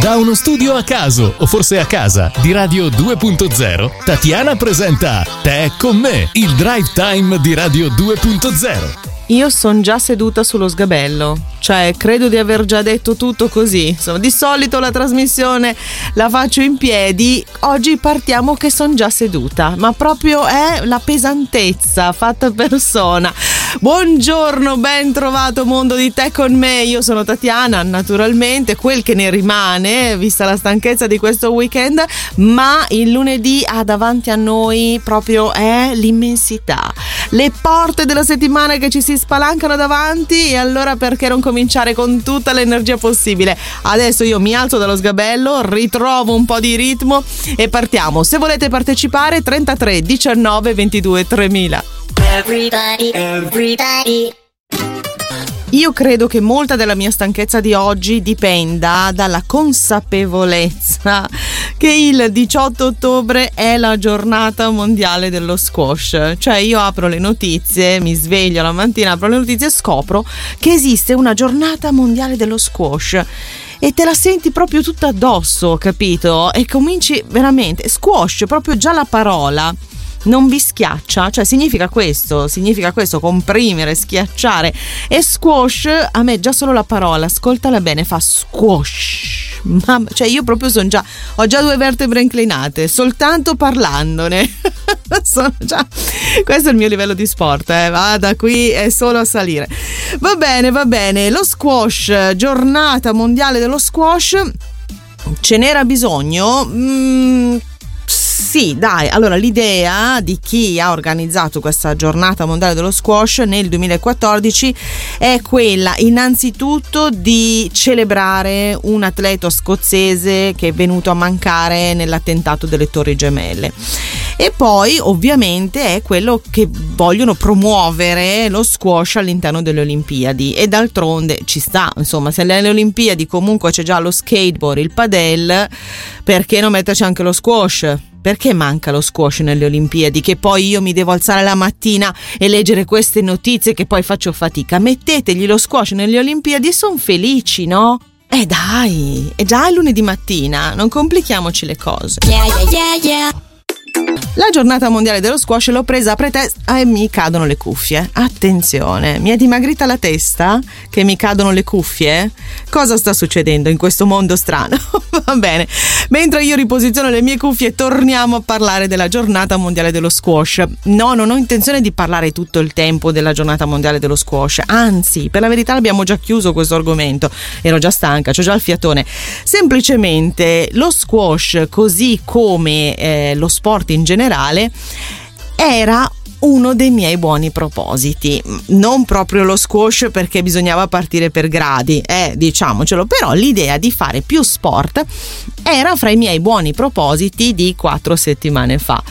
Da uno studio a caso, o forse a casa, di Radio 2.0, Tatiana presenta Te con me, il drive time di Radio 2.0. Io sono già seduta sullo sgabello, cioè credo di aver già detto tutto così. Insomma, di solito la trasmissione la faccio in piedi, oggi partiamo che sono già seduta, ma proprio è la pesantezza fatta persona. Buongiorno, ben trovato mondo di te con me. Io sono Tatiana, naturalmente, quel che ne rimane, vista la stanchezza di questo weekend, ma il lunedì ha davanti a noi proprio è l'immensità. Le porte della settimana che ci si spalancano davanti e allora perché non cominciare con tutta l'energia possibile? Adesso io mi alzo dallo sgabello, ritrovo un po' di ritmo e partiamo. Se volete partecipare 33 19 22 3000. Everybody, everybody. Io credo che molta della mia stanchezza di oggi dipenda dalla consapevolezza che il 18 ottobre è la giornata mondiale dello squash. Cioè io apro le notizie, mi sveglio la mattina, apro le notizie e scopro che esiste una giornata mondiale dello squash e te la senti proprio tutta addosso, capito? E cominci veramente squash, proprio già la parola non vi schiaccia, cioè significa questo, significa questo, comprimere, schiacciare e squash, a me già solo la parola, ascoltala bene, fa squash. Mamma, cioè io proprio sono già, ho già due vertebre inclinate, soltanto parlandone. già, questo è il mio livello di sport, eh, va da qui è solo a salire. Va bene, va bene, lo squash, giornata mondiale dello squash, ce n'era bisogno? Mm, sì, dai, allora l'idea di chi ha organizzato questa giornata mondiale dello squash nel 2014 è quella innanzitutto di celebrare un atleta scozzese che è venuto a mancare nell'attentato delle Torri Gemelle. E poi ovviamente è quello che vogliono promuovere lo squash all'interno delle Olimpiadi e d'altronde ci sta, insomma, se nelle Olimpiadi comunque c'è già lo skateboard, il padel, perché non metterci anche lo squash? Perché manca lo squash nelle Olimpiadi? Che poi io mi devo alzare la mattina e leggere queste notizie che poi faccio fatica. Mettetegli lo squash nelle Olimpiadi e sono felici, no? Eh dai, è già lunedì mattina, non complichiamoci le cose. Yeah, yeah, yeah, la giornata mondiale dello squash l'ho presa a pretesta e mi cadono le cuffie. Attenzione, mi è dimagrita la testa che mi cadono le cuffie? Cosa sta succedendo in questo mondo strano? Va bene, mentre io riposiziono le mie cuffie torniamo a parlare della giornata mondiale dello squash. No, non ho intenzione di parlare tutto il tempo della giornata mondiale dello squash, anzi, per la verità abbiamo già chiuso questo argomento, ero già stanca, ho già il fiatone. Semplicemente lo squash, così come eh, lo sport in generale, generale era uno dei miei buoni propositi. Non proprio lo squash perché bisognava partire per gradi, eh, diciamocelo, però l'idea di fare più sport era fra i miei buoni propositi di quattro settimane fa.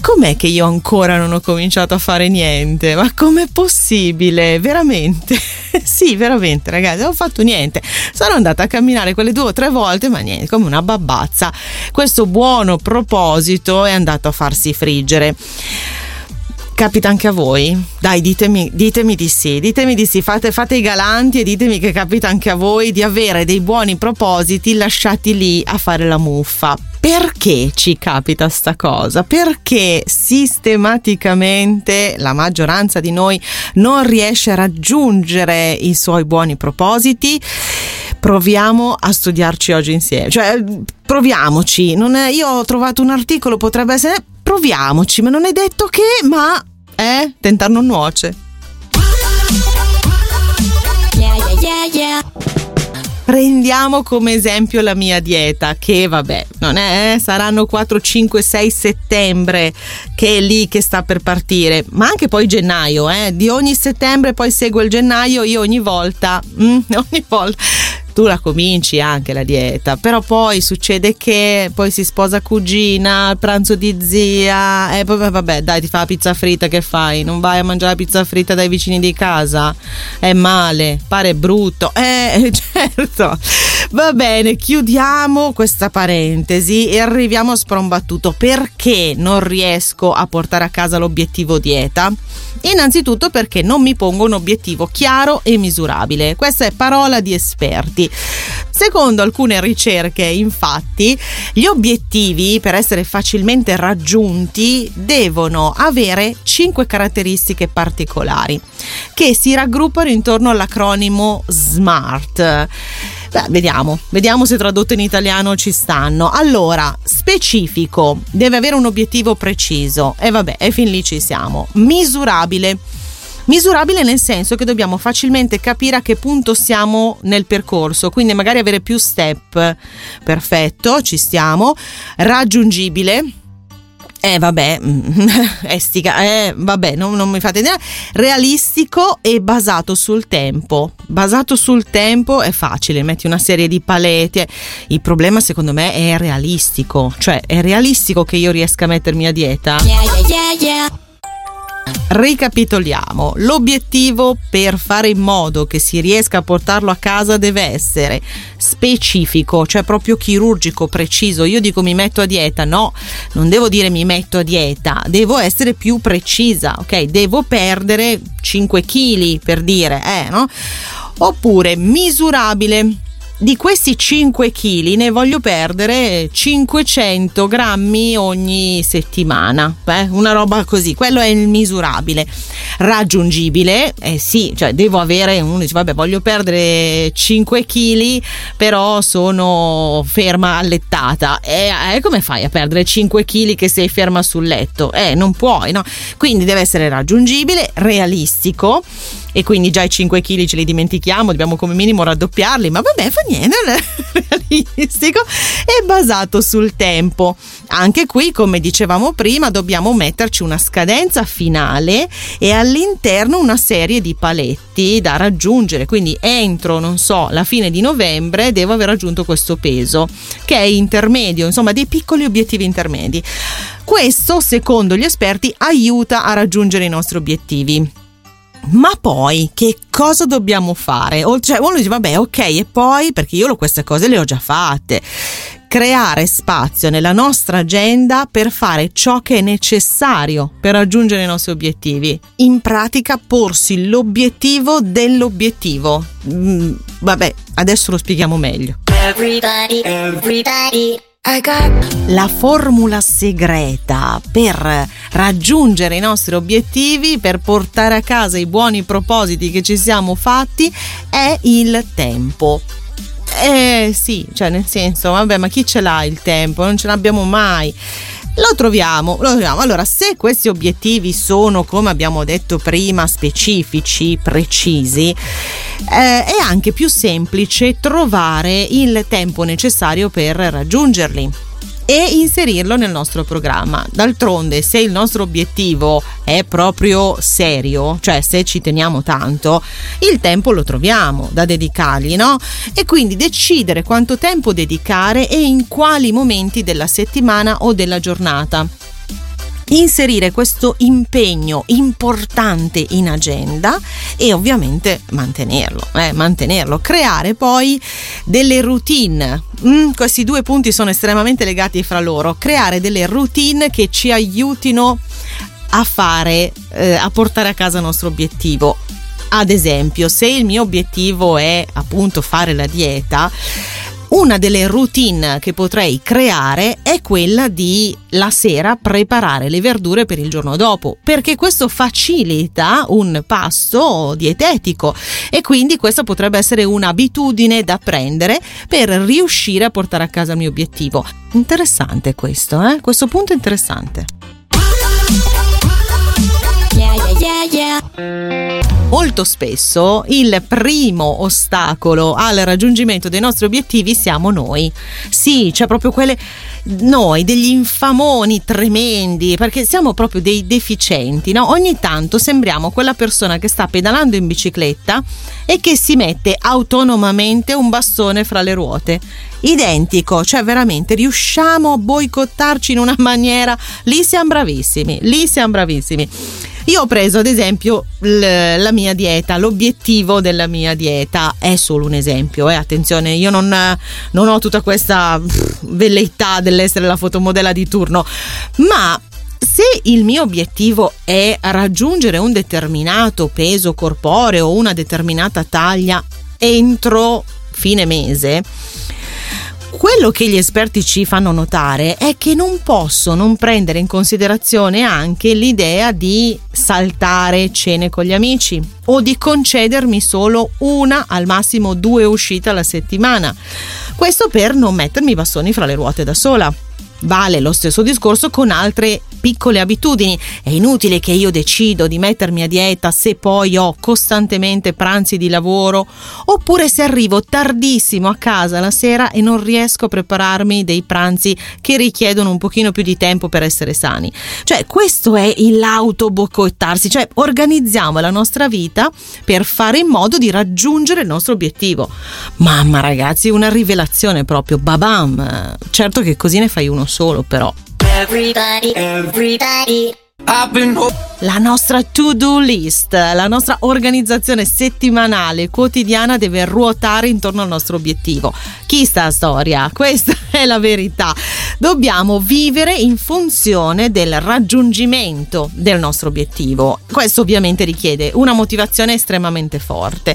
Com'è che io ancora non ho cominciato a fare niente? Ma com'è possibile? Veramente? sì, veramente, ragazzi, non ho fatto niente. Sono andata a camminare quelle due o tre volte, ma niente, come una babbazza. Questo buono proposito è andato a farsi friggere. Capita anche a voi? Dai, ditemi, ditemi di sì, ditemi di sì, fate, fate, i galanti e ditemi che capita anche a voi di avere dei buoni propositi lasciati lì a fare la muffa. Perché ci capita sta cosa? Perché sistematicamente la maggioranza di noi non riesce a raggiungere i suoi buoni propositi? proviamo a studiarci oggi insieme. Cioè, proviamoci. È, io ho trovato un articolo, potrebbe essere proviamoci, ma non è detto che, ma eh, tentar non nuoce. Yeah, yeah, yeah, Prendiamo come esempio la mia dieta, che vabbè, non è, eh, saranno 4, 5, 6 settembre che è lì che sta per partire, ma anche poi gennaio, eh, di ogni settembre poi segue il gennaio, io ogni volta, mm, ogni volta tu la cominci anche la dieta, però poi succede che poi si sposa cugina, pranzo di zia, e poi vabbè dai ti fa la pizza fritta che fai? Non vai a mangiare la pizza fritta dai vicini di casa? È male, pare brutto, eh certo. Va bene, chiudiamo questa parentesi e arriviamo a sprombattuto. Perché non riesco a portare a casa l'obiettivo dieta? Innanzitutto perché non mi pongo un obiettivo chiaro e misurabile. Questa è parola di esperti. Secondo alcune ricerche, infatti, gli obiettivi per essere facilmente raggiunti devono avere cinque caratteristiche particolari che si raggruppano intorno all'acronimo SMART. Beh, vediamo, vediamo se tradotto in italiano ci stanno. Allora, specifico, deve avere un obiettivo preciso. E vabbè, e fin lì ci siamo. Misurabile. Misurabile nel senso che dobbiamo facilmente capire a che punto siamo nel percorso, quindi magari avere più step. Perfetto, ci stiamo. Raggiungibile eh vabbè, estica, eh vabbè, non, non mi fate idea. Realistico e basato sul tempo. Basato sul tempo è facile, metti una serie di palette. Il problema secondo me è realistico. Cioè, è realistico che io riesca a mettermi a dieta? Yeah, yeah, yeah. Ricapitoliamo, l'obiettivo per fare in modo che si riesca a portarlo a casa deve essere specifico, cioè proprio chirurgico, preciso. Io dico mi metto a dieta, no, non devo dire mi metto a dieta, devo essere più precisa, ok? Devo perdere 5 kg per dire, eh, no? Oppure misurabile di questi 5 kg ne voglio perdere 500 grammi ogni settimana, eh? una roba così, quello è il misurabile. Raggiungibile, eh sì, cioè devo avere, uno dice vabbè voglio perdere 5 kg però sono ferma allettata, e eh, come fai a perdere 5 kg che sei ferma sul letto? Eh non puoi, no? Quindi deve essere raggiungibile, realistico e quindi già i 5 kg ce li dimentichiamo, dobbiamo come minimo raddoppiarli, ma vabbè niente, non è realistico e basato sul tempo. Anche qui, come dicevamo prima, dobbiamo metterci una scadenza finale e all'interno una serie di paletti da raggiungere, quindi entro, non so, la fine di novembre devo aver raggiunto questo peso, che è intermedio, insomma dei piccoli obiettivi intermedi. Questo, secondo gli esperti, aiuta a raggiungere i nostri obiettivi. Ma poi che cosa dobbiamo fare? O, cioè, uno dice, vabbè, ok, e poi, perché io queste cose le ho già fatte creare spazio nella nostra agenda per fare ciò che è necessario per raggiungere i nostri obiettivi. In pratica porsi l'obiettivo dell'obiettivo. Mm, vabbè, adesso lo spieghiamo meglio. Everybody, everybody. La formula segreta per raggiungere i nostri obiettivi, per portare a casa i buoni propositi che ci siamo fatti, è il tempo. Eh sì, cioè nel senso, vabbè, ma chi ce l'ha il tempo? Non ce l'abbiamo mai. Lo troviamo, lo troviamo. Allora, se questi obiettivi sono, come abbiamo detto prima, specifici, precisi, eh, è anche più semplice trovare il tempo necessario per raggiungerli e inserirlo nel nostro programma. D'altronde, se il nostro obiettivo è proprio serio, cioè se ci teniamo tanto, il tempo lo troviamo da dedicargli, no? E quindi decidere quanto tempo dedicare e in quali momenti della settimana o della giornata inserire questo impegno importante in agenda e ovviamente mantenerlo, eh, mantenerlo, creare poi delle routine. Mm, questi due punti sono estremamente legati fra loro, creare delle routine che ci aiutino a fare, eh, a portare a casa il nostro obiettivo. Ad esempio, se il mio obiettivo è appunto fare la dieta, una delle routine che potrei creare è quella di la sera preparare le verdure per il giorno dopo, perché questo facilita un pasto dietetico e quindi questa potrebbe essere un'abitudine da prendere per riuscire a portare a casa il mio obiettivo. Interessante questo, eh? Questo punto è interessante. Molto spesso il primo ostacolo al raggiungimento dei nostri obiettivi siamo noi. Sì, c'è proprio quelle noi degli infamoni tremendi perché siamo proprio dei deficienti, no? Ogni tanto sembriamo quella persona che sta pedalando in bicicletta e che si mette autonomamente un bastone fra le ruote. Identico, cioè veramente riusciamo a boicottarci in una maniera, lì siamo bravissimi, lì siamo bravissimi. Io ho preso ad esempio l- la mia dieta, l'obiettivo della mia dieta è solo un esempio, eh? attenzione, io non, non ho tutta questa velleità dell'essere la fotomodella di turno, ma se il mio obiettivo è raggiungere un determinato peso corporeo o una determinata taglia entro fine mese, quello che gli esperti ci fanno notare è che non posso non prendere in considerazione anche l'idea di saltare cene con gli amici o di concedermi solo una, al massimo due uscite alla settimana. Questo per non mettermi i bastoni fra le ruote da sola. Vale lo stesso discorso con altre piccole abitudini. È inutile che io decido di mettermi a dieta se poi ho costantemente pranzi di lavoro oppure se arrivo tardissimo a casa la sera e non riesco a prepararmi dei pranzi che richiedono un pochino più di tempo per essere sani. Cioè, questo è l'autoboccottarsi, cioè organizziamo la nostra vita per fare in modo di raggiungere il nostro obiettivo. Mamma ragazzi, una rivelazione proprio, babam. Certo che così ne fai uno solo, però. Everybody, everybody. La nostra to-do list, la nostra organizzazione settimanale, quotidiana deve ruotare intorno al nostro obiettivo. Chi sta a storia? Questa è la verità. Dobbiamo vivere in funzione del raggiungimento del nostro obiettivo. Questo ovviamente richiede una motivazione estremamente forte.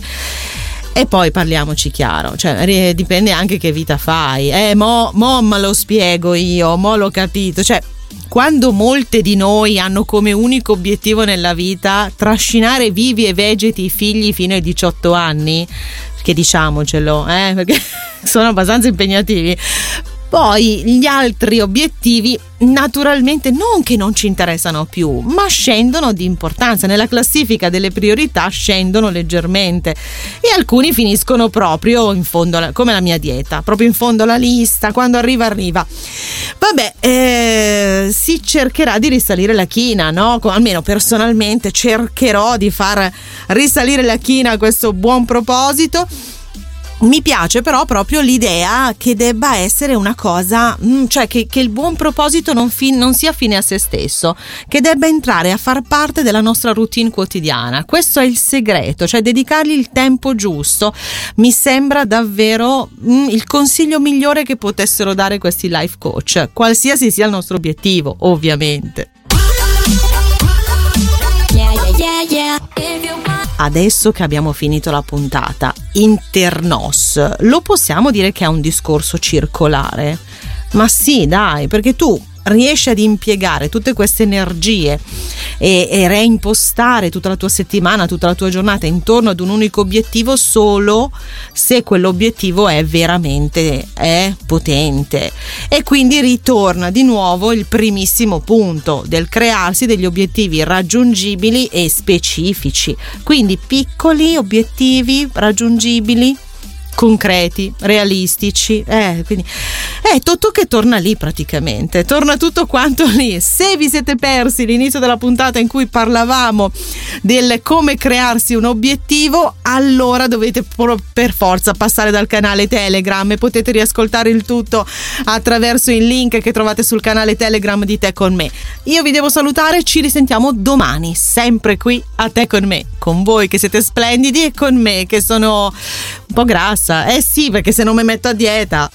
E poi parliamoci chiaro, cioè dipende anche che vita fai. Eh, mo, mo me lo spiego io, mo l'ho capito. Cioè, quando molte di noi hanno come unico obiettivo nella vita trascinare vivi e vegeti i figli fino ai 18 anni, che diciamocelo, eh, perché sono abbastanza impegnativi. Poi gli altri obiettivi naturalmente non che non ci interessano più, ma scendono di importanza. Nella classifica delle priorità scendono leggermente e alcuni finiscono proprio in fondo, come la mia dieta, proprio in fondo alla lista, quando arriva arriva. Vabbè, eh, si cercherà di risalire la china, no? Almeno personalmente cercherò di far risalire la china a questo buon proposito mi piace però proprio l'idea che debba essere una cosa, mm, cioè che, che il buon proposito non, fin, non, sia fine a se stesso, che debba entrare a far parte della nostra routine quotidiana. Questo è il segreto, cioè dedicargli il tempo giusto. Mi sembra davvero mm, il consiglio migliore che potessero dare questi life coach, qualsiasi sia il nostro obiettivo, ovviamente. Yeah, yeah, yeah, adesso che abbiamo finito la puntata, internos, lo possiamo dire che è un discorso circolare? Ma sì, dai, perché tu riesci ad impiegare tutte queste energie e, e, reimpostare tutta la tua settimana, tutta la tua giornata intorno ad un unico obiettivo solo se quell'obiettivo è veramente è potente. E quindi ritorna di nuovo il primissimo punto del crearsi degli obiettivi raggiungibili e specifici. Quindi piccoli obiettivi raggiungibili concreti, realistici. Eh, quindi è tutto che torna lì praticamente, torna tutto quanto lì. Se vi siete persi l'inizio della puntata in cui parlavamo del come crearsi un obiettivo, allora dovete per forza passare dal canale Telegram e potete riascoltare il tutto attraverso il link che trovate sul canale Telegram di Te con me. Io vi devo salutare, ci risentiamo domani, sempre qui a Te con me, con voi che siete splendidi e con me che sono un po' grassa. Eh sì, perché se non mi metto a dieta.